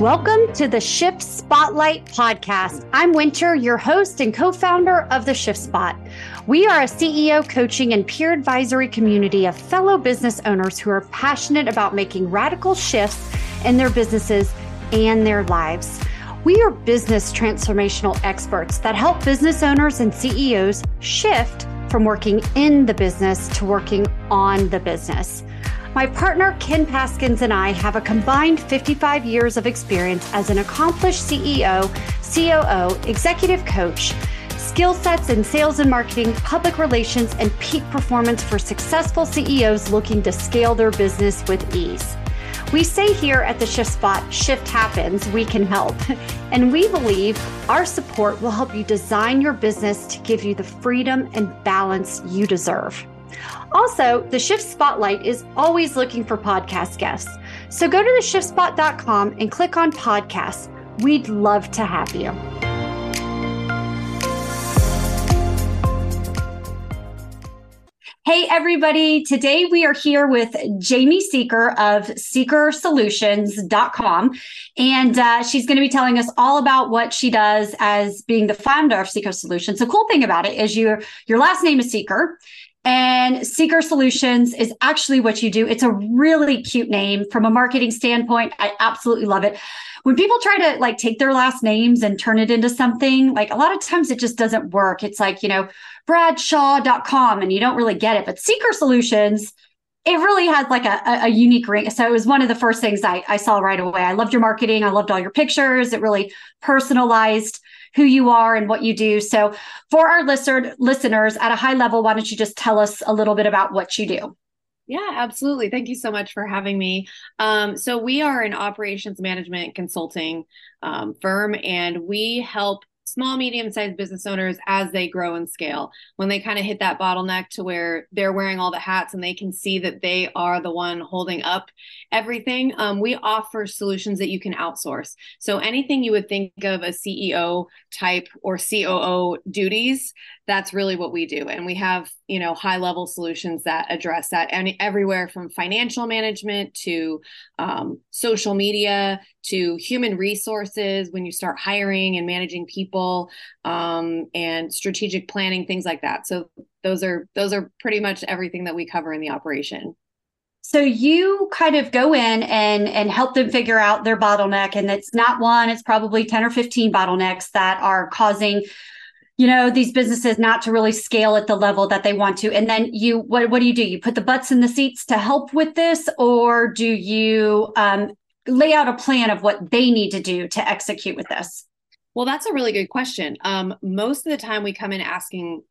Welcome to the Shift Spotlight podcast. I'm Winter, your host and co founder of the Shift Spot. We are a CEO coaching and peer advisory community of fellow business owners who are passionate about making radical shifts in their businesses and their lives. We are business transformational experts that help business owners and CEOs shift from working in the business to working on the business. My partner, Ken Paskins, and I have a combined 55 years of experience as an accomplished CEO, COO, executive coach, skill sets in sales and marketing, public relations, and peak performance for successful CEOs looking to scale their business with ease. We say here at the Shift Spot, shift happens, we can help. And we believe our support will help you design your business to give you the freedom and balance you deserve. Also, the Shift Spotlight is always looking for podcast guests. So go to theshiftspot.com and click on podcasts. We'd love to have you. Hey, everybody. Today we are here with Jamie Seeker of seekersolutions.com. And uh, she's going to be telling us all about what she does as being the founder of Seeker Solutions. The cool thing about it is your, your last name is Seeker. And Seeker Solutions is actually what you do. It's a really cute name from a marketing standpoint. I absolutely love it. When people try to like take their last names and turn it into something, like a lot of times it just doesn't work. It's like, you know, bradshaw.com and you don't really get it. But Seeker Solutions, it really has like a, a, unique ring. So it was one of the first things I, I saw right away. I loved your marketing. I loved all your pictures. It really personalized who you are and what you do. So, for our listener, listeners at a high level, why don't you just tell us a little bit about what you do? Yeah, absolutely. Thank you so much for having me. Um, so, we are an operations management consulting um, firm, and we help small medium sized business owners as they grow and scale. When they kind of hit that bottleneck to where they're wearing all the hats and they can see that they are the one holding up everything um, we offer solutions that you can outsource. So anything you would think of a ceo type or coo duties that's really what we do. And we have you know high level solutions that address that and everywhere from financial management to um, social media to human resources when you start hiring and managing people um, and strategic planning things like that. So those are those are pretty much everything that we cover in the operation. So you kind of go in and and help them figure out their bottleneck and it's not one it's probably 10 or 15 bottlenecks that are causing you know these businesses not to really scale at the level that they want to. And then you what, what do you do? You put the butts in the seats to help with this or do you um, lay out a plan of what they need to do to execute with this? Well that's a really good question. Um, most of the time we come in asking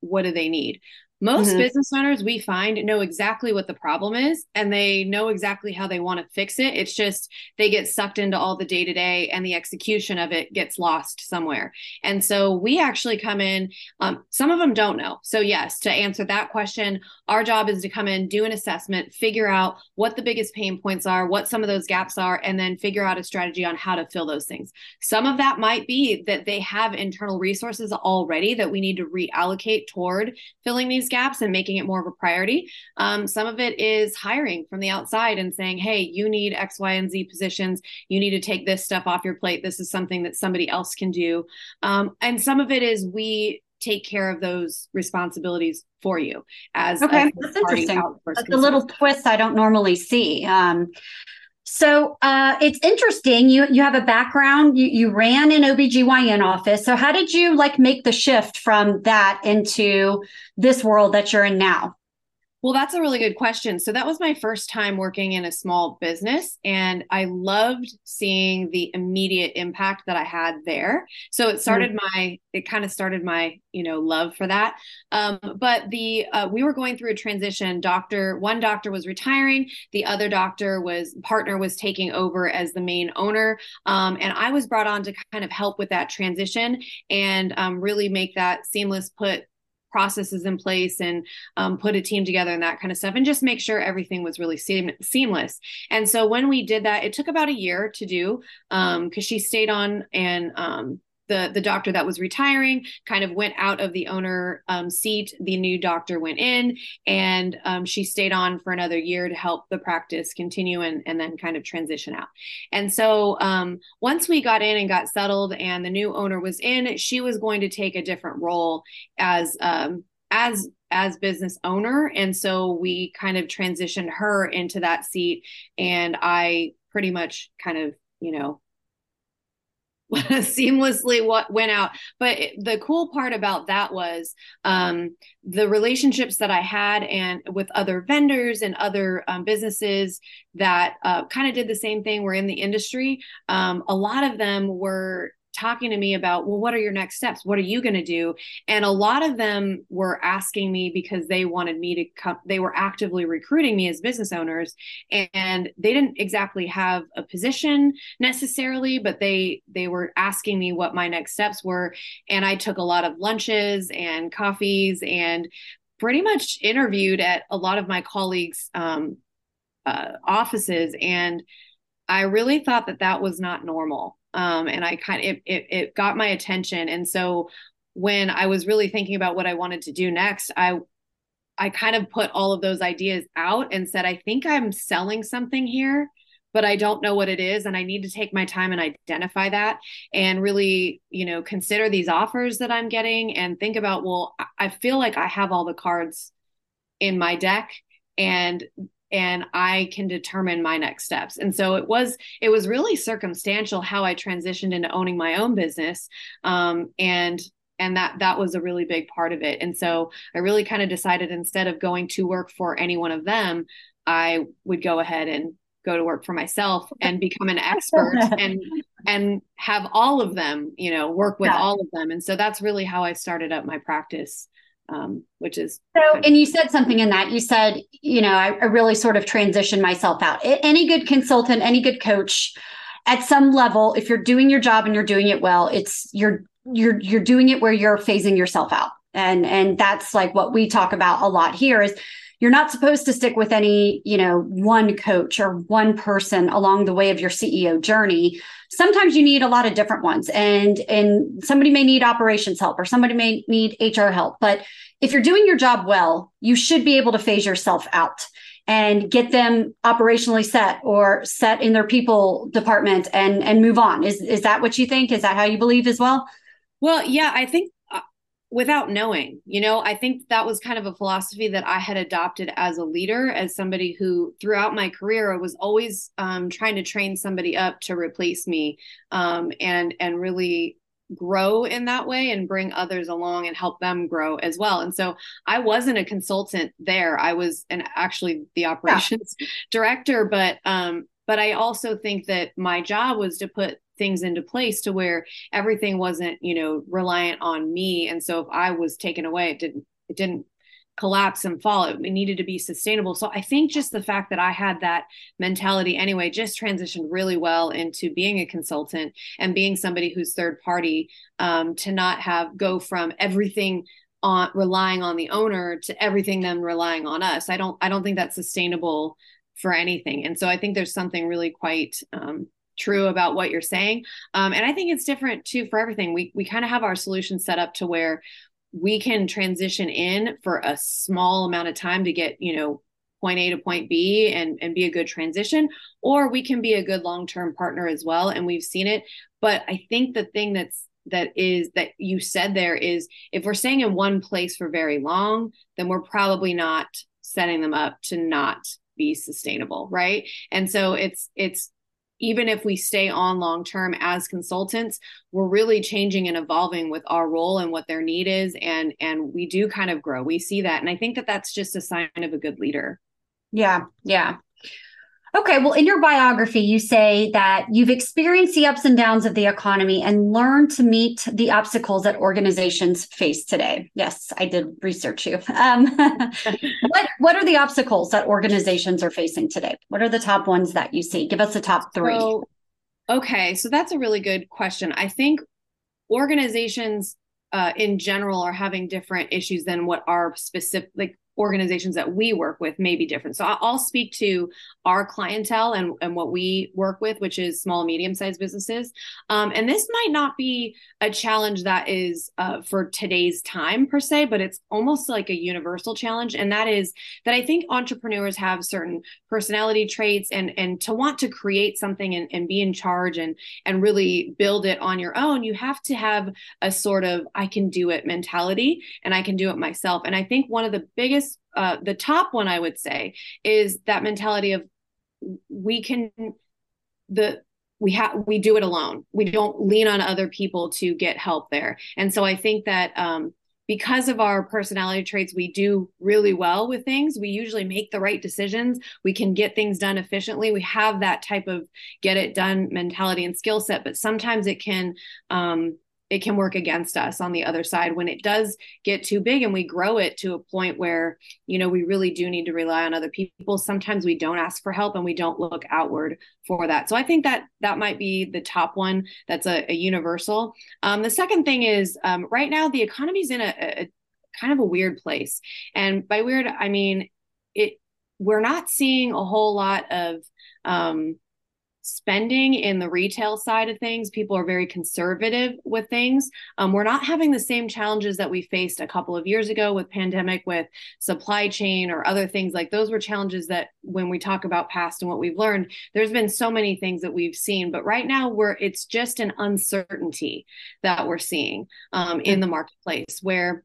what do they need most mm-hmm. business owners we find know exactly what the problem is and they know exactly how they want to fix it. It's just they get sucked into all the day to day and the execution of it gets lost somewhere. And so we actually come in, um, some of them don't know. So, yes, to answer that question, our job is to come in, do an assessment, figure out what the biggest pain points are, what some of those gaps are, and then figure out a strategy on how to fill those things. Some of that might be that they have internal resources already that we need to reallocate toward filling these gaps and making it more of a priority. Um, some of it is hiring from the outside and saying, hey, you need X, Y, and Z positions. You need to take this stuff off your plate. This is something that somebody else can do. Um, and some of it is we take care of those responsibilities for you as okay that's interesting a little twist i don't normally see um, so uh, it's interesting. You you have a background. You you ran an OBGYN office. So how did you like make the shift from that into this world that you're in now? Well, that's a really good question. So that was my first time working in a small business and I loved seeing the immediate impact that I had there. So it started mm-hmm. my it kind of started my, you know, love for that. Um, but the uh, we were going through a transition. Doctor, one doctor was retiring, the other doctor was partner was taking over as the main owner. Um, and I was brought on to kind of help with that transition and um, really make that seamless put processes in place and um, put a team together and that kind of stuff and just make sure everything was really seam- seamless. And so when we did that it took about a year to do because um, she stayed on and um, the the doctor that was retiring kind of went out of the owner um, seat. The new doctor went in and um, she stayed on for another year to help the practice continue and, and then kind of transition out. And so um, once we got in and got settled and the new owner was in she was going to take a different role as um, as as business owner. And so we kind of transitioned her into that seat and i pretty much kind of you know seamlessly what went out. But the cool part about that was um, the relationships that i had and with other vendors and other um, businesses that uh, kind of did the same thing were in the industry. Um, a lot of them were talking to me about, well, what are your next steps? What are you going to do? And a lot of them were asking me because they wanted me to come, they were actively recruiting me as business owners. And they didn't exactly have a position necessarily, but they they were asking me what my next steps were. And I took a lot of lunches and coffees and pretty much interviewed at a lot of my colleagues' um, uh, offices. And I really thought that that was not normal um, and I kind of it, it, it got my attention. And so when I was really thinking about what I wanted to do next, I I kind of put all of those ideas out and said, I think I'm selling something here, but I don't know what it is. And I need to take my time and identify that and really, you know, consider these offers that I'm getting and think about, well, I feel like I have all the cards in my deck and and I can determine my next steps. And so it was it was really circumstantial how I transitioned into owning my own business. Um, and and that that was a really big part of it. And so I really kind of decided instead of going to work for any one of them, I would go ahead and go to work for myself and become an expert and and have all of them, you know, work with yeah. all of them. And so that's really how I started up my practice um, which is so. And you said something in that. You said, you know, I, I really sort of transitioned myself out. Any good consultant, any good coach, at some level, if you're doing your job and you're doing it well, it's you're you're you're doing it where you're phasing yourself out, and and that's like what we talk about a lot here is you're not supposed to stick with any you know one coach or one person along the way of your ceo journey. Sometimes you need a lot of different ones and and somebody may need operations help or somebody may need hr help. But if you're doing your job well you should be able to phase yourself out and get them operationally set or set in their people department and and move on. Is is that what you think? Is that how you believe as well? Well yeah i think without knowing you know? I think that was kind of a philosophy that i had adopted as a leader as somebody who throughout my career I was always um, trying to train somebody up to replace me um, and and really grow in that way and bring others along and help them grow as well. And so i wasn't a consultant there. I was an actually the operations yeah. director but um but i also think that my job was to put things into place to where everything wasn't you know reliant on me. And so if i was taken away it didn't it didn't collapse and fall. It, needed to be sustainable. So i think just the fact that i had that mentality anyway just transitioned really well into being a consultant and being somebody who's third party um, to not have go from everything on relying on the owner to everything them relying on us. I don't i don't think that's sustainable for anything. And so i think there's something really quite um, true about what you're saying. Um, and I think it's different too for everything. We we kind of have our solution set up to where we can transition in for a small amount of time to get, you know, point A to point B and and be a good transition, or we can be a good long-term partner as well. And we've seen it. But I think the thing that's that is that you said there is if we're staying in one place for very long, then we're probably not setting them up to not be sustainable, right? And so it's it's even if we stay on long term as consultants we're really changing and evolving with our role and what their need is and and we do kind of grow. We see that and i think that that's just a sign of a good leader. Yeah yeah Okay, well, in your biography, you say that you've experienced the ups and downs of the economy and learned to meet the obstacles that organizations face today. Yes, I did research you. Um, what What are the obstacles that organizations are facing today? What are the top ones that you see? Give us the top three. So, okay, so that's a really good question. I think organizations uh, in general are having different issues than what our specific like organizations that we work with may be different. So I'll speak to our clientele and, and what we work with, which is small, medium sized businesses. Um, and this might not be a challenge that is uh, for today's time per se, but it's almost like a universal challenge. And that is that I think entrepreneurs have certain personality traits and, and to want to create something and, and be in charge and, and really build it on your own, you have to have a sort of I can do it mentality and I can do it myself. And I think one of the biggest uh, the top one I would say is that mentality of we can the we have we do it alone. We don't lean on other people to get help there. And so i think that um, because of our personality traits we do really well with things. We usually make the right decisions. We can get things done efficiently. We have that type of get it done mentality and skill set but sometimes it can um, it can work against us on the other side when it does get too big and we grow it to a point where you know we really do need to rely on other people. Sometimes we don't ask for help and we don't look outward for that. So i think that that might be the top one that's a, a universal. Um, the second thing is um, right now the economy's in a, a kind of a weird place. And by weird i mean it we're not seeing a whole lot of um, spending in the retail side of things. People are very conservative with things. Um, we're not having the same challenges that we faced a couple of years ago with pandemic, with supply chain or other things like those were challenges that when we talk about past and what we've learned, there's been so many things that we've seen. But right now, we're it's just an uncertainty that we're seeing um, in the marketplace where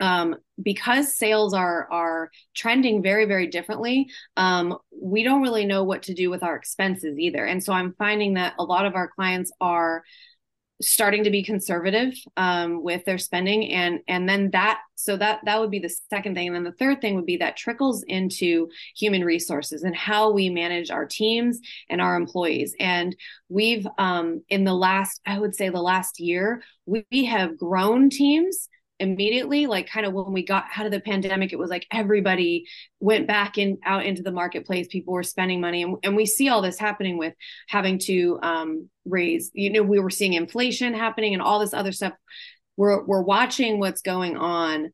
um, because sales are are trending very very differently um, we don't really know what to do with our expenses either. And so i'm finding that a lot of our clients are starting to be conservative um, with their spending. And and then that so that that would be the second thing. And then the third thing would be that trickles into human resources and how we manage our teams and our employees. And we've um, in the last i would say the last year we, we have grown teams immediately like kind of when we got out of the pandemic it was like everybody went back in out into the marketplace. People were spending money. And, and we see all this happening with having to um, raise you know we were seeing inflation happening and all this other stuff. We're we're watching what's going on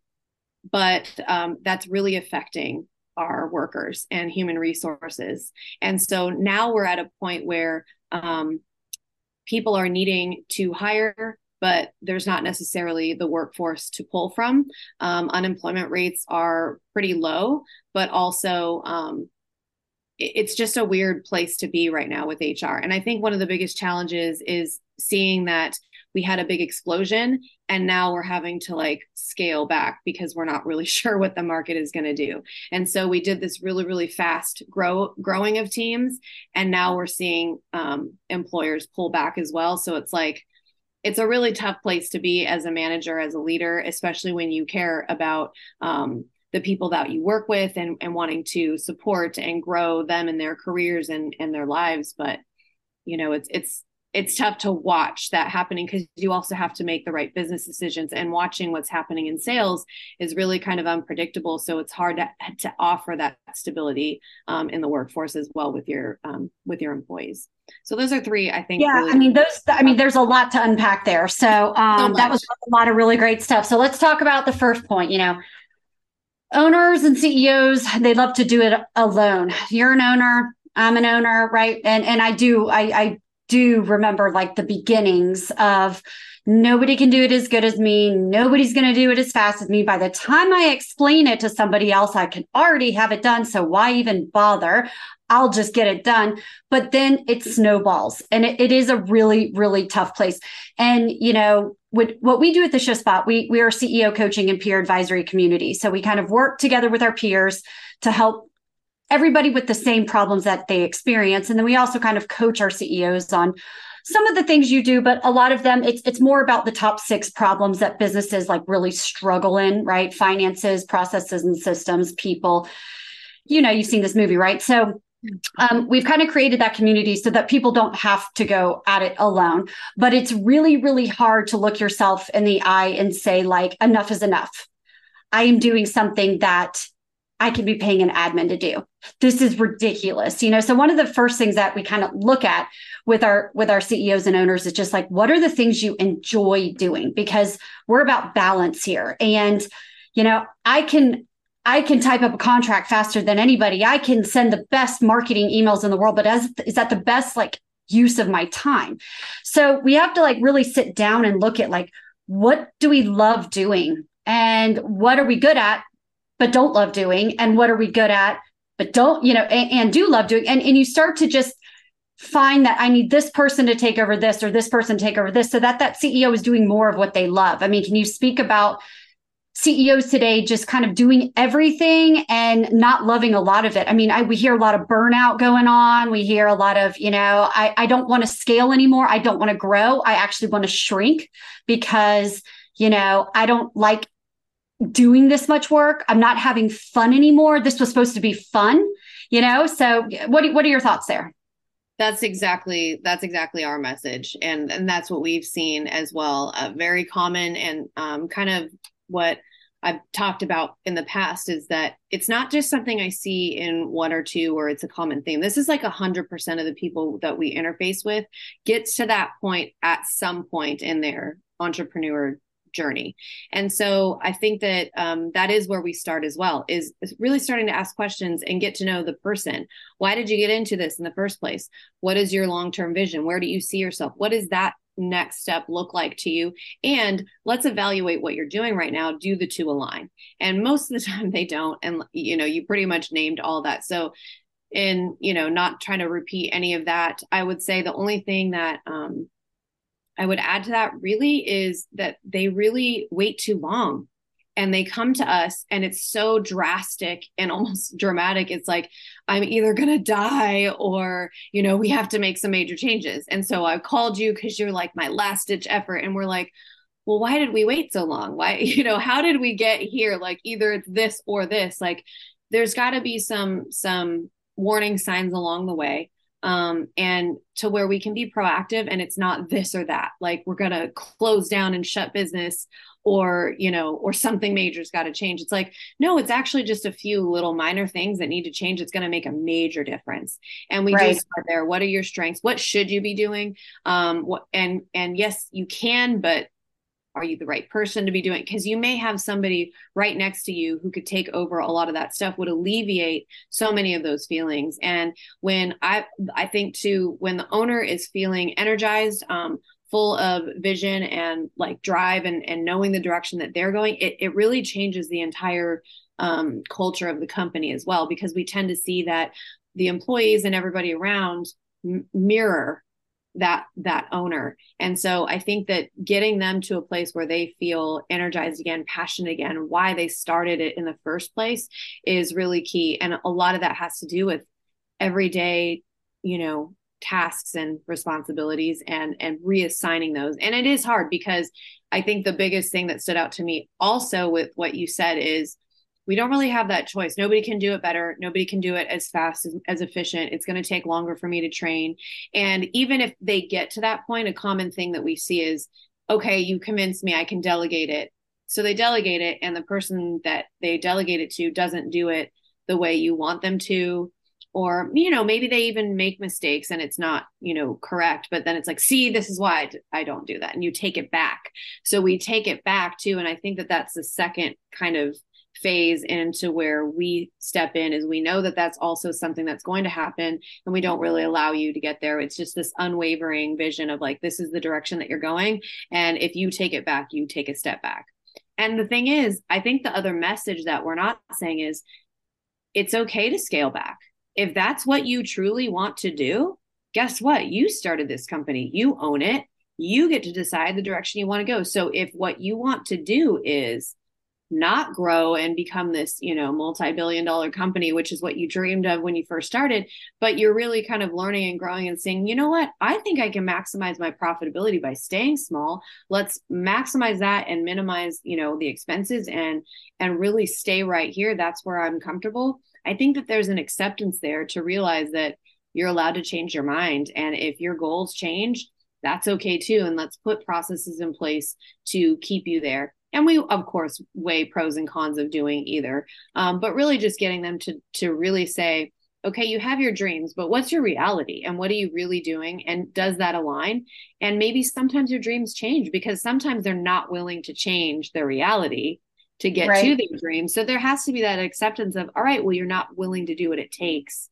but um, that's really affecting our workers and human resources. And so now we're at a point where um, people are needing to hire but there's not necessarily the workforce to pull from. Um, unemployment rates are pretty low, but also um, it's just a weird place to be right now with HR. And I think one of the biggest challenges is seeing that we had a big explosion and now we're having to like scale back because we're not really sure what the market is going to do. And so we did this really really fast grow growing of teams and now we're seeing um, employers pull back as well. So it's like it's a really tough place to be as a manager, as a leader, especially when you care about um, the people that you work with and, and wanting to support and grow them in their careers and, and their lives. But you know, it's it's it's tough to watch that happening because you also have to make the right business decisions and watching what's happening in sales is really kind of unpredictable so it's hard to, to offer that stability um, in the workforce as well with your um, with your employees. So those are three i think yeah really- i mean those i mean there's a lot to unpack there. So, um, so that was a lot of really great stuff. So let's talk about the first point you know. Owners and ceos they love to do it alone. You're an owner I'm an owner, right? And and I do I I do remember like the beginnings of nobody can do it as good as me. Nobody's going to do it as fast as me. By the time I explain it to somebody else, I can already have it done. So why even bother? I'll just get it done. But then it snowballs and it, it is a really, really tough place. And, you know, what, what we do at the Shift Spot, we, we are CEO coaching and peer advisory community. So we kind of work together with our peers to help everybody with the same problems that they experience. And then we also kind of coach our CEOs on some of the things you do, but a lot of them, it's it's more about the top six problems that businesses like really struggle in, right? Finances, processes, and systems, people. You know, you've seen this movie, right? So um, we've kind of created that community so that people don't have to go at it alone. But it's really, really hard to look yourself in the eye and say, like, enough is enough. I am doing something that I can be paying an admin to do. This is ridiculous. You know, so one of the first things that we kind of look at with our with our CEOs and owners is just like what are the things you enjoy doing because we're about balance here. And you know, I can I can type up a contract faster than anybody. I can send the best marketing emails in the world, but as is that the best like use of my time? So we have to like really sit down and look at like what do we love doing and what are we good at but don't love doing and what are we good at but don't you know and, and do love doing and, and you start to just find that i need this person to take over this or this person take over this so that that ceo is doing more of what they love i mean can you speak about CEOs today just kind of doing everything and not loving a lot of it. I mean, I, we hear a lot of burnout going on. We hear a lot of, you know, I, I don't want to scale anymore. I don't want to grow. I actually want to shrink because, you know, I don't like doing this much work. I'm not having fun anymore. This was supposed to be fun, you know? So what, what are your thoughts there? That's exactly that's exactly our message, and and that's what we've seen as well. Uh, very common and um, kind of what I've talked about in the past is that it's not just something I see in one or two or it's a common theme. This is like hundred percent of the people that we interface with gets to that point at some point in their entrepreneur journey. And so I think that um, that is where we start as well is, really starting to ask questions and get to know the person. Why did you get into this in the first place? What is your long-term vision? Where do you see yourself? What is that next step look like to you and let's evaluate what you're doing right now do the two align and most of the time they don't and you know you pretty much named all that so in you know not trying to repeat any of that i would say the only thing that um i would add to that really is that they really wait too long and they come to us and it's so drastic and almost dramatic. It's like i'm either going to die or you know we have to make some major changes. And so i called you because you're like my last ditch effort and we're like well why did we wait so long? Why you know how did we get here? Like either it's this or this. Like there's got to be some some warning signs along the way um, and to where we can be proactive and it's not this or that. Like we're going to close down and shut business or you know or something major's got to change. It's like no it's actually just a few little minor things that need to change. It's going to make a major difference. And we right. do start there. What are your strengths? What should you be doing? Um what and and yes you can but are you the right person to be doing? Because you may have somebody right next to you who could take over a lot of that stuff would alleviate so many of those feelings. And when i i think too when the owner is feeling energized um, full of vision and like drive and, and knowing the direction that they're going, it, it really changes the entire um, culture of the company as well, because we tend to see that the employees and everybody around mirror that that owner. And so i think that getting them to a place where they feel energized again passionate again why they started it in the first place is really key. And a lot of that has to do with everyday you know tasks and responsibilities and and reassigning those. And it is hard because i think the biggest thing that stood out to me also with what you said is we don't really have that choice. Nobody can do it better. Nobody can do it as fast as, as efficient. It's going to take longer for me to train. And even if they get to that point a common thing that we see is okay you convinced me i can delegate it. So they delegate it and the person that they delegate it to doesn't do it the way you want them to. Or you know maybe they even make mistakes and it's not you know correct but then it's like see this is why I don't do that. And you take it back. So we take it back too and i think that that's the second kind of phase into where we step in is we know that that's also something that's going to happen and we don't really allow you to get there it's just this unwavering vision of like this is the direction that you're going and if you take it back you take a step back and the thing is i think the other message that we're not saying is it's okay to scale back if that's what you truly want to do, guess what? You started this company, you own it. You get to decide the direction you want to go. So if what you want to do is not grow and become this, you know, multi-billion dollar company, which is what you dreamed of when you first started, but you're really kind of learning and growing and saying, you know what, I think I can maximize my profitability by staying small. Let's maximize that and minimize, you know, the expenses and and really stay right here. That's where I'm comfortable I think that there's an acceptance there to realize that you're allowed to change your mind. And if your goals change, that's okay too. And let's put processes in place to keep you there. And we, of course, weigh pros and cons of doing either. Um, but really just getting them to to really say, okay, you have your dreams, but what's your reality and what are you really doing? And does that align? And maybe sometimes your dreams change because sometimes they're not willing to change their reality to get right. to their dreams So there has to be that acceptance of, all right, well, you're not willing to do what it takes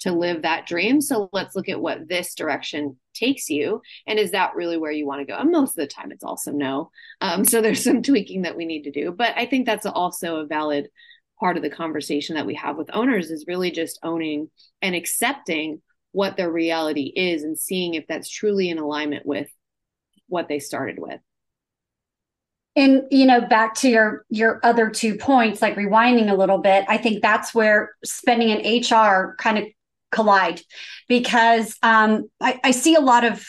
to live that dream. So let's look at what this direction takes you. And is that really where you want to go? And most of the time, it's also no. Um, so there's some tweaking that we need to do. But I think that's also a valid part of the conversation that we have with owners is really just owning and accepting what their reality is and seeing if that's truly in alignment with what they started with and you know back to your your other two points like rewinding a little bit i think that's where spending and hr kind of collide because um, I, I see a lot of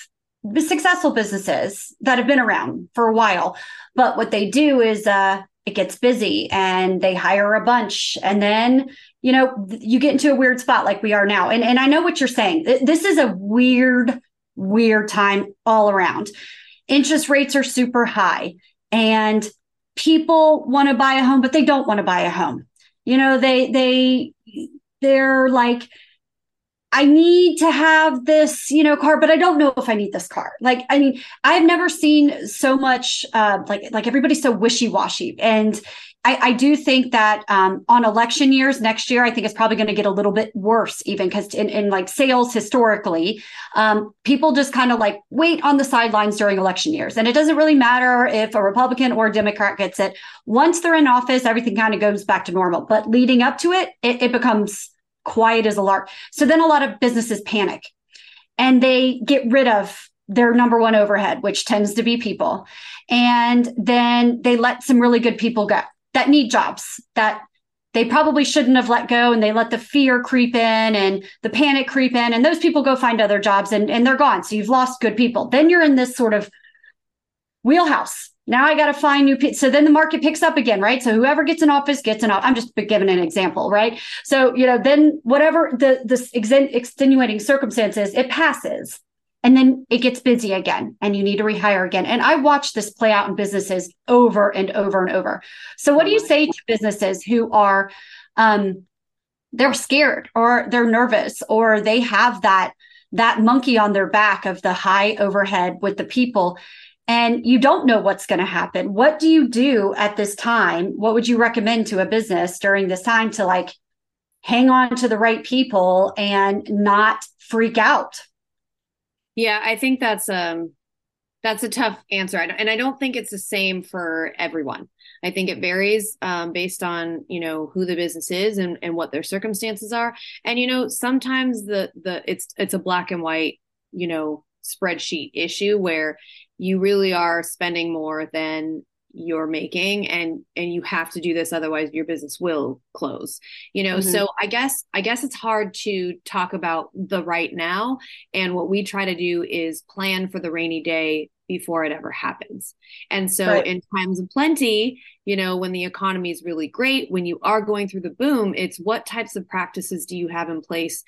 successful businesses that have been around for a while but what they do is uh, it gets busy and they hire a bunch and then you know you get into a weird spot like we are now. And and I know what you're saying. This is a weird weird time all around. Interest rates are super high and people want to buy a home but they don't want to buy a home. You know they they they're like I need to have this, you know, car, but I don't know if I need this car. Like, I mean, I've never seen so much, uh, like, like everybody's so wishy washy. And I, I, do think that um, on election years next year, I think it's probably going to get a little bit worse, even because in, in, like sales historically, um, people just kind of like wait on the sidelines during election years. And it doesn't really matter if a Republican or a Democrat gets it. Once they're in office, everything kind of goes back to normal. But leading up to it, it, it becomes quiet as a lark. So then a lot of businesses panic and they get rid of their number one overhead, which tends to be people. And then they let some really good people go that need jobs that they probably shouldn't have let go and they let the fear creep in and the panic creep in and those people go find other jobs and, and they're gone so you've lost good people then you're in this sort of wheelhouse now I got to find new people. So then the market picks up again, right? So whoever gets an office gets an office. I'm just giving an example, right? So, you know, then whatever the, the extenuating circumstances, it passes and then it gets busy again and you need to rehire again. And I watch this play out in businesses over and over and over. So what do you say to businesses who are, um, they're scared or they're nervous or they have that, that monkey on their back of the high overhead with the people and you don't know what's going to happen. What do you do at this time? What would you recommend to a business during this time to like hang on to the right people and not freak out? Yeah, I think that's um that's a tough answer. and I don't think it's the same for everyone. I think it varies um, based on you know who the business is and, and what their circumstances are. And you know sometimes the the it's it's a black and white you know spreadsheet issue where you really are spending more than you're making and and you have to do this otherwise your business will close you know mm-hmm. so i guess i guess it's hard to talk about the right now and what we try to do is plan for the rainy day before it ever happens and so right. in times of plenty you know when the economy is really great when you are going through the boom it's what types of practices do you have in place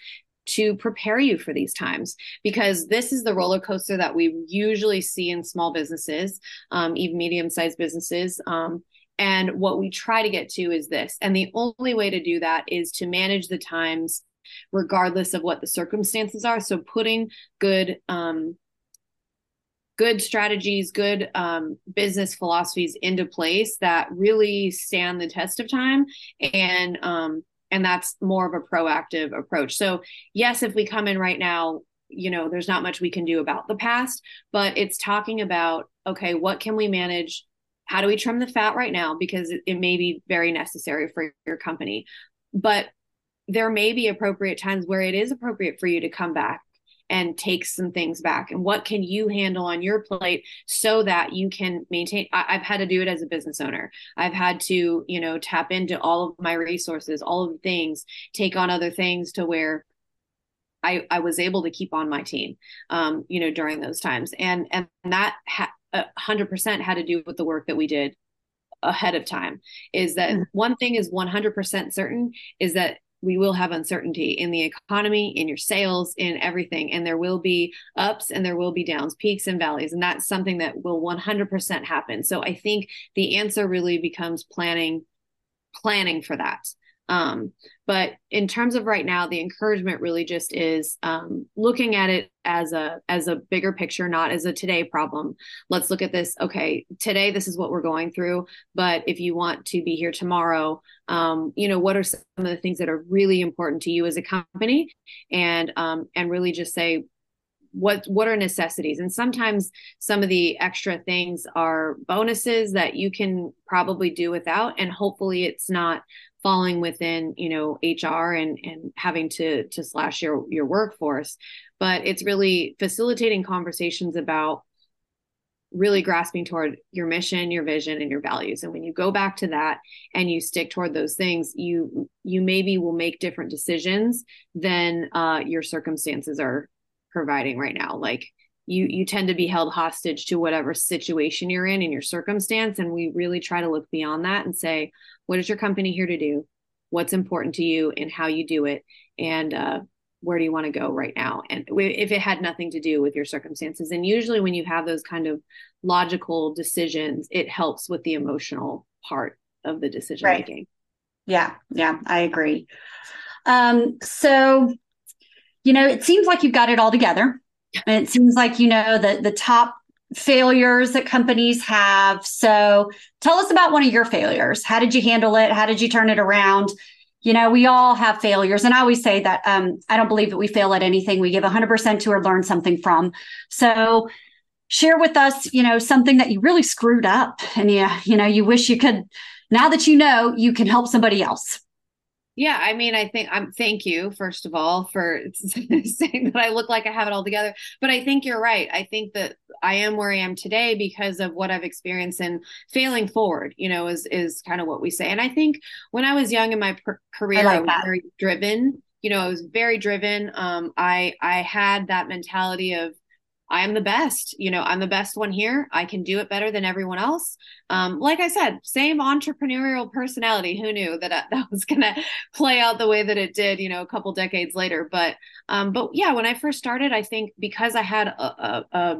to prepare you for these times because this is the roller coaster that we usually see in small businesses, um, even medium sized businesses. Um, and what we try to get to is this. And the only way to do that is to manage the times regardless of what the circumstances are. So putting good, um, good strategies, good um, business philosophies into place that really stand the test of time and um, and that's more of a proactive approach. So yes if we come in right now you know there's not much we can do about the past but it's talking about okay what can we manage? How do we trim the fat right now? Because it, it may be very necessary for your company. But there may be appropriate times where it is appropriate for you to come back and take some things back? And what can you handle on your plate so that you can maintain I, have had to do it as a business owner. I've had to you know tap into all of my resources all of the things take on other things to where i i was able to keep on my team um you know during those times. And and that ha- 100% had to do with the work that we did ahead of time is that mm-hmm. one thing is 100% certain is that we will have uncertainty in the economy, in your sales, in everything. And there will be ups and there will be downs, peaks and valleys. And that's something that will 100% happen. So I think the answer really becomes planning, planning for that. Um, but in terms of right now, the encouragement really just is um, looking at it as a as a bigger picture, not as a today problem. Let's look at this. Okay, today this is what we're going through. But if you want to be here tomorrow, um, you know, what are some of the things that are really important to you as a company, and um, and really just say what what are necessities and sometimes some of the extra things are bonuses that you can probably do without and hopefully it's not falling within you know hr and and having to to slash your your workforce. But it's really facilitating conversations about really grasping toward your mission your vision and your values. And when you go back to that and you stick toward those things you you maybe will make different decisions than uh, your circumstances are providing right now. Like you you tend to be held hostage to whatever situation you're in in your circumstance. And we really try to look beyond that and say what is your company here to do? What's important to you and how you do it? And uh, where do you want to go right now? And if it had nothing to do with your circumstances. And usually when you have those kind of logical decisions it helps with the emotional part of the decision right. making. Yeah yeah i agree. Um so you know it seems like you've got it all together and it seems like you know the the top failures that companies have. So tell us about one of your failures. How did you handle it? How did you turn it around? You know, we all have failures. And I always say that um, I don't believe that we fail at anything. We give 100% to or learn something from. So share with us, you know, something that you really screwed up and you, you know, you wish you could, now that you know, you can help somebody else. Yeah, I mean, I think I'm um, thank you first of all for saying that I look like I have it all together. But I think you're right. I think that I am where I am today because of what I've experienced and failing forward. You know, is is kind of what we say. And I think when I was young in my per- career, I, like I was that. very driven. You know, I was very driven. Um, I I had that mentality of I am the best. You know, I'm the best one here. I can do it better than everyone else. Um, like I said, same entrepreneurial personality. Who knew that uh, that was going to play out the way that it did? You know, a couple decades later. But, um, but yeah, when I first started, I think because I had a, a, a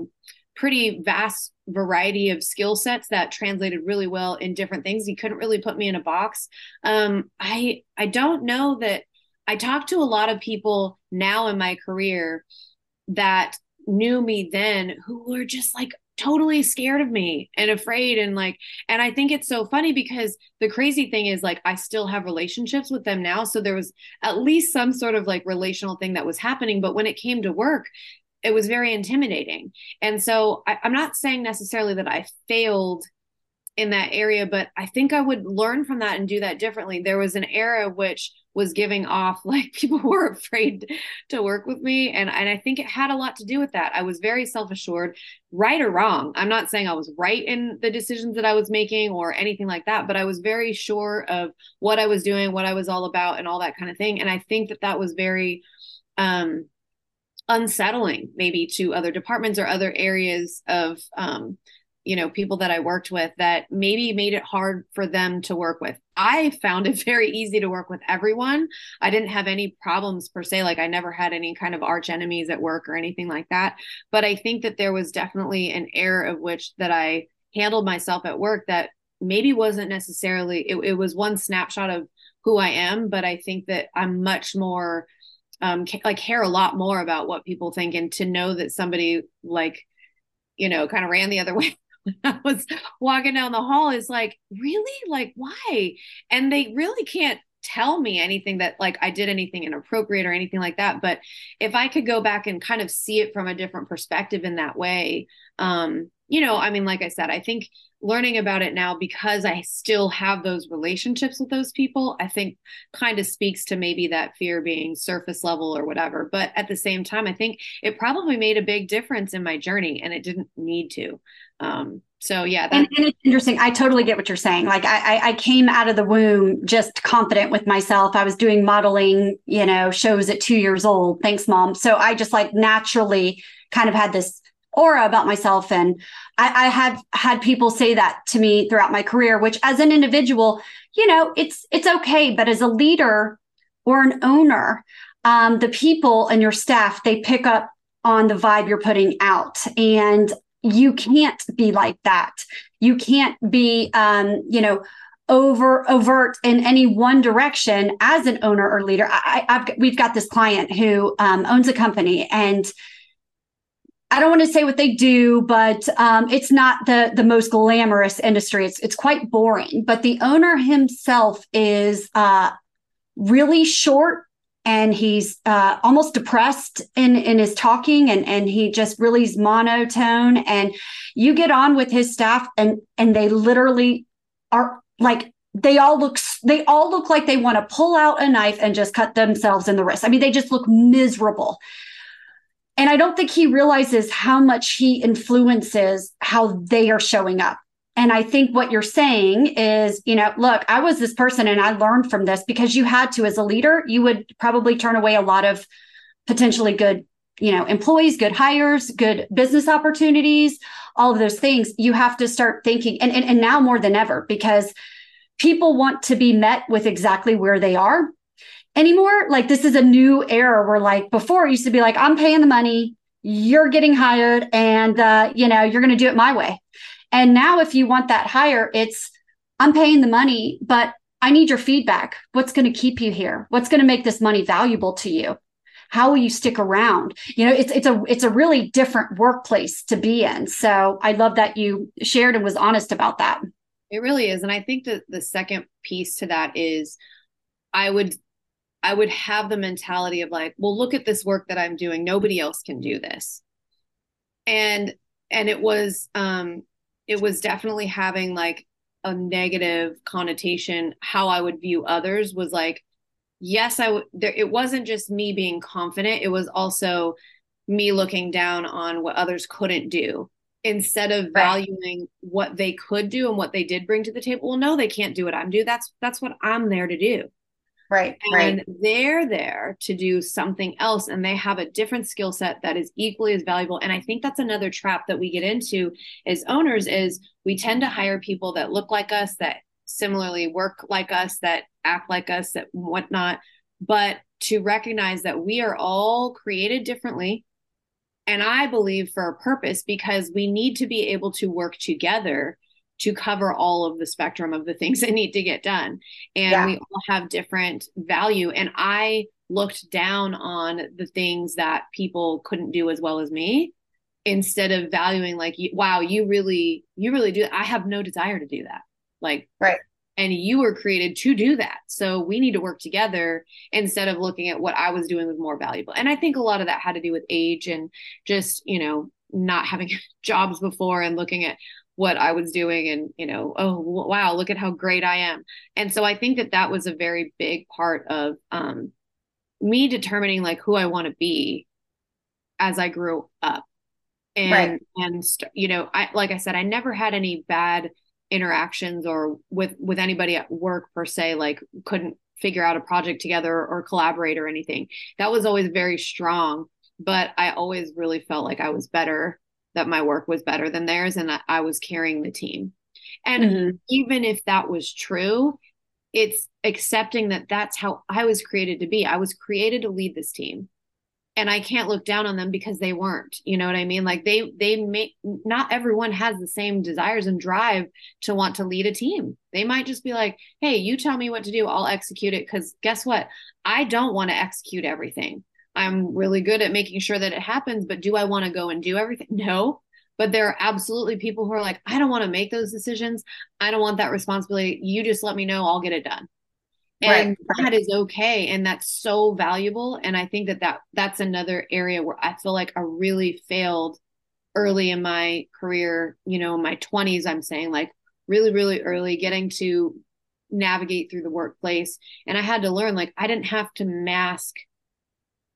pretty vast variety of skill sets that translated really well in different things, you couldn't really put me in a box. Um, I I don't know that. I talk to a lot of people now in my career that knew me then who were just like totally scared of me and afraid and like and i think it's so funny because the crazy thing is like i still have relationships with them now. So there was at least some sort of like relational thing that was happening. But when it came to work it was very intimidating. And so I, i'm not saying necessarily that i failed in that area but i think i would learn from that and do that differently. There was an era which was giving off like people were afraid to work with me and and I think it had a lot to do with that. I was very self-assured, right or wrong. I'm not saying I was right in the decisions that I was making or anything like that, but I was very sure of what I was doing, what I was all about and all that kind of thing and I think that that was very um unsettling maybe to other departments or other areas of um you know people that i worked with that maybe made it hard for them to work with. I found it very easy to work with everyone. I didn't have any problems per se like i never had any kind of arch enemies at work or anything like that. But i think that there was definitely an air of which that i handled myself at work that maybe wasn't necessarily it, it was one snapshot of who i am but i think that i'm much more um like care a lot more about what people think and to know that somebody like you know kind of ran the other way I was walking down the hall is like, really? Like, why? And they really can't tell me anything that like I did anything inappropriate or anything like that. But if I could go back and kind of see it from a different perspective in that way, um, you know, I mean, like I said, I think learning about it now because I still have those relationships with those people, I think kind of speaks to maybe that fear being surface level or whatever. But at the same time, I think it probably made a big difference in my journey and it didn't need to. Um, so yeah, and, and, it's interesting. I totally get what you're saying. Like I, I came out of the womb just confident with myself. I was doing modeling, you know, shows at two years old. Thanks, mom. So I just like naturally kind of had this aura about myself. And I, I have had people say that to me throughout my career, which as an individual, you know, it's it's okay. But as a leader or an owner, um, the people and your staff, they pick up on the vibe you're putting out. And you can't be like that. You can't be, um, you know, over overt in any one direction as an owner or leader. I, have we've got this client who um, owns a company, and I don't want to say what they do, but um, it's not the the most glamorous industry. It's it's quite boring. But the owner himself is uh, really short and he's uh, almost depressed in in his talking and and he just really is monotone and you get on with his staff and and they literally are like they all look they all look like they want to pull out a knife and just cut themselves in the wrist i mean they just look miserable and i don't think he realizes how much he influences how they are showing up and I think what you're saying is, you know, look, I was this person and I learned from this because you had to, as a leader, you would probably turn away a lot of potentially good, you know, employees, good hires, good business opportunities, all of those things. You have to start thinking, and, and, and now more than ever, because people want to be met with exactly where they are anymore. Like this is a new era where like before it used to be like, I'm paying the money, you're getting hired, and uh, you know, you're gonna do it my way. And now, if you want that hire, it's I'm paying the money, but I need your feedback. What's going to keep you here? What's going to make this money valuable to you? How will you stick around? You know, it's it's a it's a really different workplace to be in. So I love that you shared and was honest about that. It really is, and I think that the second piece to that is, I would I would have the mentality of like, well, look at this work that I'm doing. Nobody else can do this. And and it was um it was definitely having like a negative connotation how i would view others was like yes i would there it wasn't just me being confident. It was also me looking down on what others couldn't do. Instead of valuing what they could do and what they did bring to the table well no they can't do what i'm do. That's that's what i'm there to do Right. And right. they're there to do something else and they have a different skill set that is equally as valuable. And I think that's another trap that we get into as owners is we tend to hire people that look like us, that similarly work like us, that act like us, that whatnot. But to recognize that we are all created differently. And I believe for a purpose because we need to be able to work together to cover all of the spectrum of the things that need to get done. And yeah. we all have different value. And I looked down on the things that people couldn't do as well as me instead of valuing like wow you really you really do i have no desire to do that like right and you were created to do that so we need to work together instead of looking at what i was doing was more valuable and i think a lot of that had to do with age and just you know not having jobs before and looking at what I was doing and you know oh wow look at how great I am. And so I think that that was a very big part of um, me determining like who I want to be as I grew up. And right. and you know I like I said I never had any bad interactions or with with anybody at work per se like couldn't figure out a project together or collaborate or anything. That was always very strong but I always really felt like I was better that my work was better than theirs and that I was carrying the team. And mm-hmm. even if that was true, it's accepting that that's how I was created to be. I was created to lead this team. And I can't look down on them because they weren't. You know what I mean? Like they they may not everyone has the same desires and drive to want to lead a team. They might just be like, "Hey, you tell me what to do, I'll execute it." Cuz guess what? I don't want to execute everything. I'm really good at making sure that it happens, but do I want to go and do everything? No. But there are absolutely people who are like, I don't want to make those decisions. I don't want that responsibility. You just let me know, I'll get it done. And right. that is okay. And that's so valuable. And I think that, that that's another area where I feel like I really failed early in my career, you know, in my 20s, I'm saying like really, really early getting to navigate through the workplace. And I had to learn like I didn't have to mask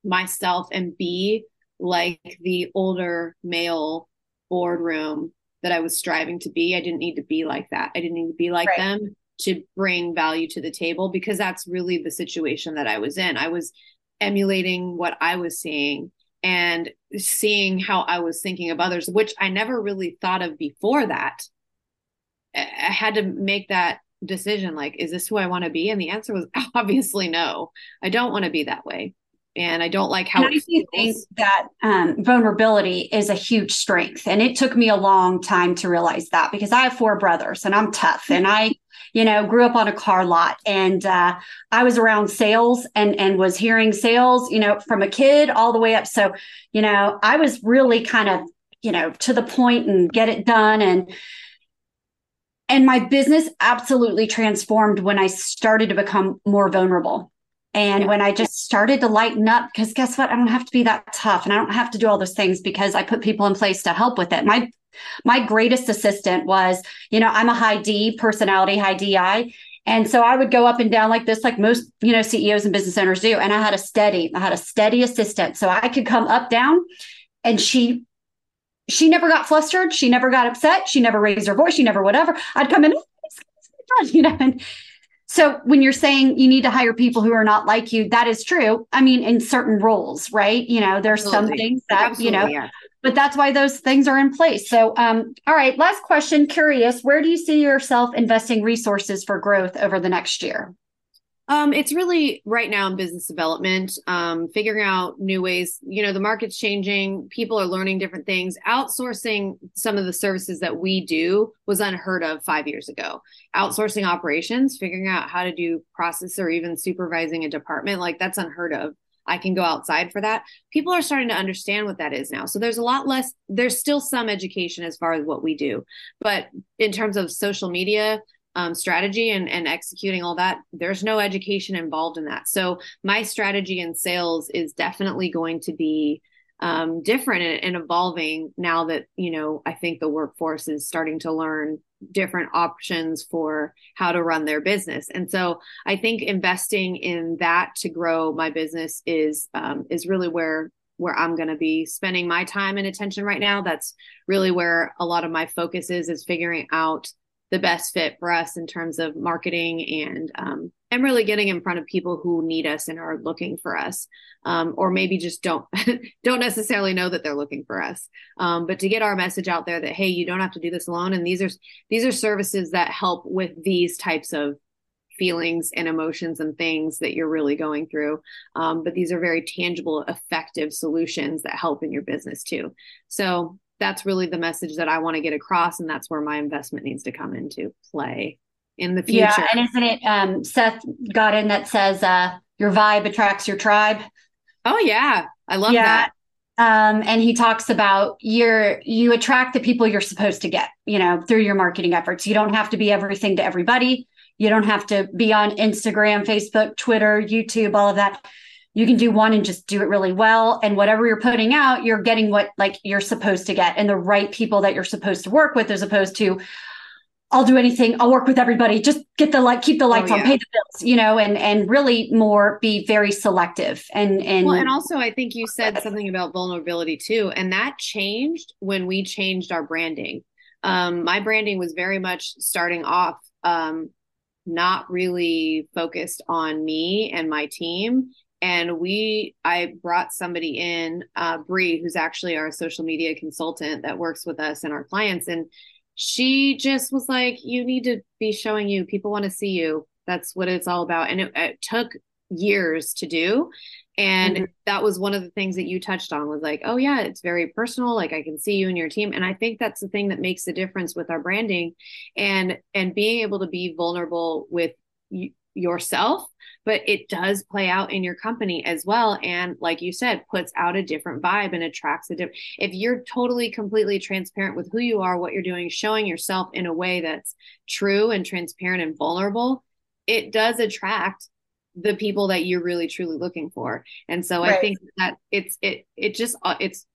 myself and be like the older male boardroom that I was striving to be. I didn't need to be like that. I didn't need to be like right. them to bring value to the table because that's really the situation that I was in. I was emulating what I was seeing and seeing how I was thinking of others, which I never really thought of before that. I had to make that decision like, is this who I want to be? And the answer was obviously no, I don't want to be that way and I don't like how. And I do think that um, vulnerability is a huge strength, and it took me a long time to realize that because I have four brothers and I'm tough, and I, you know, grew up on a car lot and uh, I was around sales and and was hearing sales, you know, from a kid all the way up. So, you know, I was really kind of, you know, to the point and get it done and and my business absolutely transformed when I started to become more vulnerable. And yeah. when I just started to lighten up, because guess what? I don't have to be that tough and I don't have to do all those things because I put people in place to help with it. My my greatest assistant was, you know, I'm a high D personality, high DI. And so I would go up and down like this, like most, you know, CEOs and business owners do. And I had a steady, I had a steady assistant. So I could come up, down, and she she never got flustered. She never got upset. She never raised her voice. She never whatever. I'd come in, oh, you know. And so when you're saying you need to hire people who are not like you, that is true. I mean, in certain roles, right? You know, there's Absolutely. some things that Absolutely, you know. Yeah. But that's why those things are in place. So, um, all right, last question. Curious, where do you see yourself investing resources for growth over the next year? Um, it's really right now in business development, um, figuring out new ways. You know, the market's changing, people are learning different things. Outsourcing some of the services that we do was unheard of five years ago. Outsourcing operations, figuring out how to do process or even supervising a department, like that's unheard of. I can go outside for that. People are starting to understand what that is now. So there's a lot less, there's still some education as far as what we do. But in terms of social media, um, strategy and, and executing all that, there's no education involved in that. So my strategy in sales is definitely going to be um, different and, and, evolving now that you know I think the workforce is starting to learn different options for how to run their business. And so I think investing in that to grow my business is um, is really where where I'm going to be spending my time and attention right now. That's really where a lot of my focus is is figuring out the best fit for us in terms of marketing and um, and really getting in front of people who need us and are looking for us. Um, or maybe just don't don't necessarily know that they're looking for us. Um, but to get our message out there that hey you don't have to do this alone. And these are these are services that help with these types of feelings and emotions and things that you're really going through. Um, but these are very tangible effective solutions that help in your business too. So that's really the message that I want to get across. And that's where my investment needs to come into play in the future. Yeah. And isn't it um, Seth Godin that says uh, your vibe attracts your tribe? Oh, yeah. I love yeah. that. Um, and he talks about you're you attract the people you're supposed to get, you know, through your marketing efforts. You don't have to be everything to everybody. You don't have to be on Instagram, Facebook, Twitter, YouTube, all of that you can do one and just do it really well and whatever you're putting out you're getting what like you're supposed to get and the right people that you're supposed to work with as opposed to I'll do anything. I'll work with everybody. Just get the like, keep the lights oh, yeah. on, pay the bills, you know, and and really more be very selective. And and well, and also I think you said something about vulnerability too, and that changed when we changed our branding. Um, my branding was very much starting off um, not really focused on me and my team, and we i brought somebody in uh Bree, who's actually our social media consultant that works with us and our clients. And she just was like you need to be showing you. People want to see you. That's what it's all about. And it, it took years to do. And mm-hmm. that was one of the things that you touched on was like oh yeah it's very personal. Like i can see you and your team. And i think that's the thing that makes the difference with our branding and and being able to be vulnerable with yourself but it does play out in your company as well and like you said puts out a different vibe and attracts a different if you're totally completely transparent with who you are what you're doing showing yourself in a way that's true and transparent and vulnerable it does attract the people that you're really truly looking for and so right. i think that it's it it just uh, it's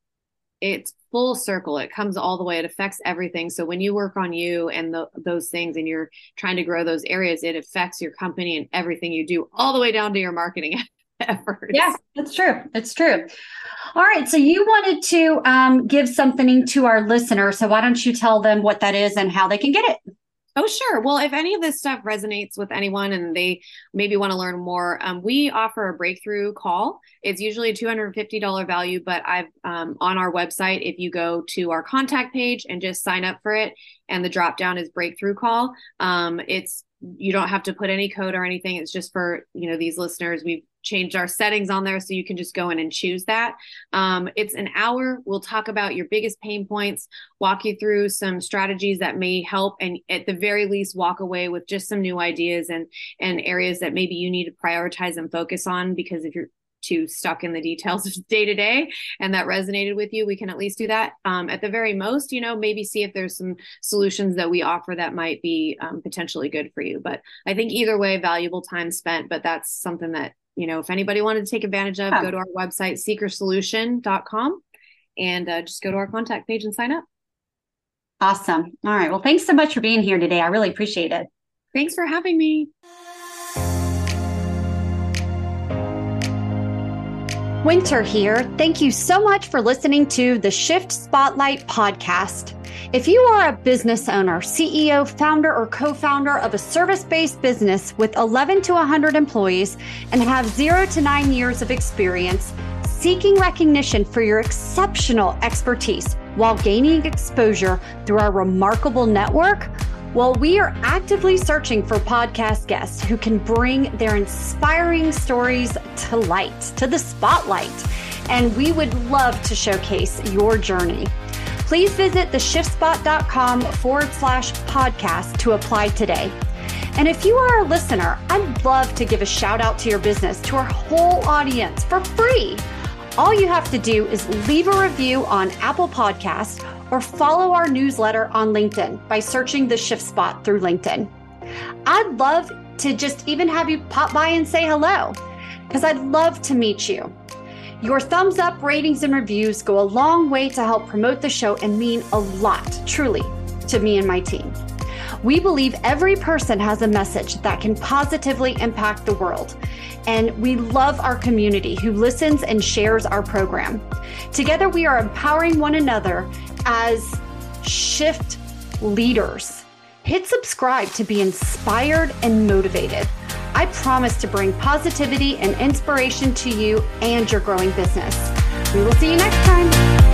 it's full circle. It comes all the way. It affects everything. So when you work on you and the, those things and you're trying to grow those areas it affects your company and everything you do all the way down to your marketing efforts. Yeah that's true. It's true. All right. So you wanted to um, give something to our listeners. So why don't you tell them what that is and how they can get it Oh, sure. Well, if any of this stuff resonates with anyone and they maybe want to learn more, um, we offer a breakthrough call. It's usually a $250 value, but I've um, on our website, if you go to our contact page and just sign up for it, and the drop down is breakthrough call, um, it's you don't have to put any code or anything. It's just for you know these listeners. We've changed our settings on there so you can just go in and choose that. Um, it's an hour. We'll talk about your biggest pain points, walk you through some strategies that may help, and at the very least, walk away with just some new ideas and and areas that maybe you need to prioritize and focus on. Because if you're too stuck in the details of day to day and that resonated with you, we can at least do that. Um, at the very most, you know, maybe see if there's some solutions that we offer that might be um, potentially good for you. But I think either way, valuable time spent. But that's something that you know, if anybody wanted to take advantage of, yeah. go to our website, seekersolution.com, and uh, just go to our contact page and sign up. Awesome. All right. Well, thanks so much for being here today. I really appreciate it. Thanks for having me. Winter here. Thank you so much for listening to the Shift Spotlight podcast. If you are a business owner, CEO, founder, or co founder of a service based business with 11 to 100 employees and have zero to nine years of experience, seeking recognition for your exceptional expertise while gaining exposure through our remarkable network, well, we are actively searching for podcast guests who can bring their inspiring stories to light, to the spotlight. And we would love to showcase your journey. Please visit theshiftspot.com forward slash podcast to apply today. And if you are a listener, I'd love to give a shout out to your business, to our whole audience for free. All you have to do is leave a review on Apple Podcast or follow our newsletter on LinkedIn by searching the Shift Spot through LinkedIn. I'd love to just even have you pop by and say hello because I'd love to meet you. Your thumbs up, ratings, and reviews go a long way to help promote the show and mean a lot, truly, to me and my team. We believe every person has a message that can positively impact the world. And we love our community who listens and shares our program. Together, we are empowering one another as shift leaders. Hit subscribe to be inspired and motivated. I promise to bring positivity and inspiration to you and your growing business. We will see you next time.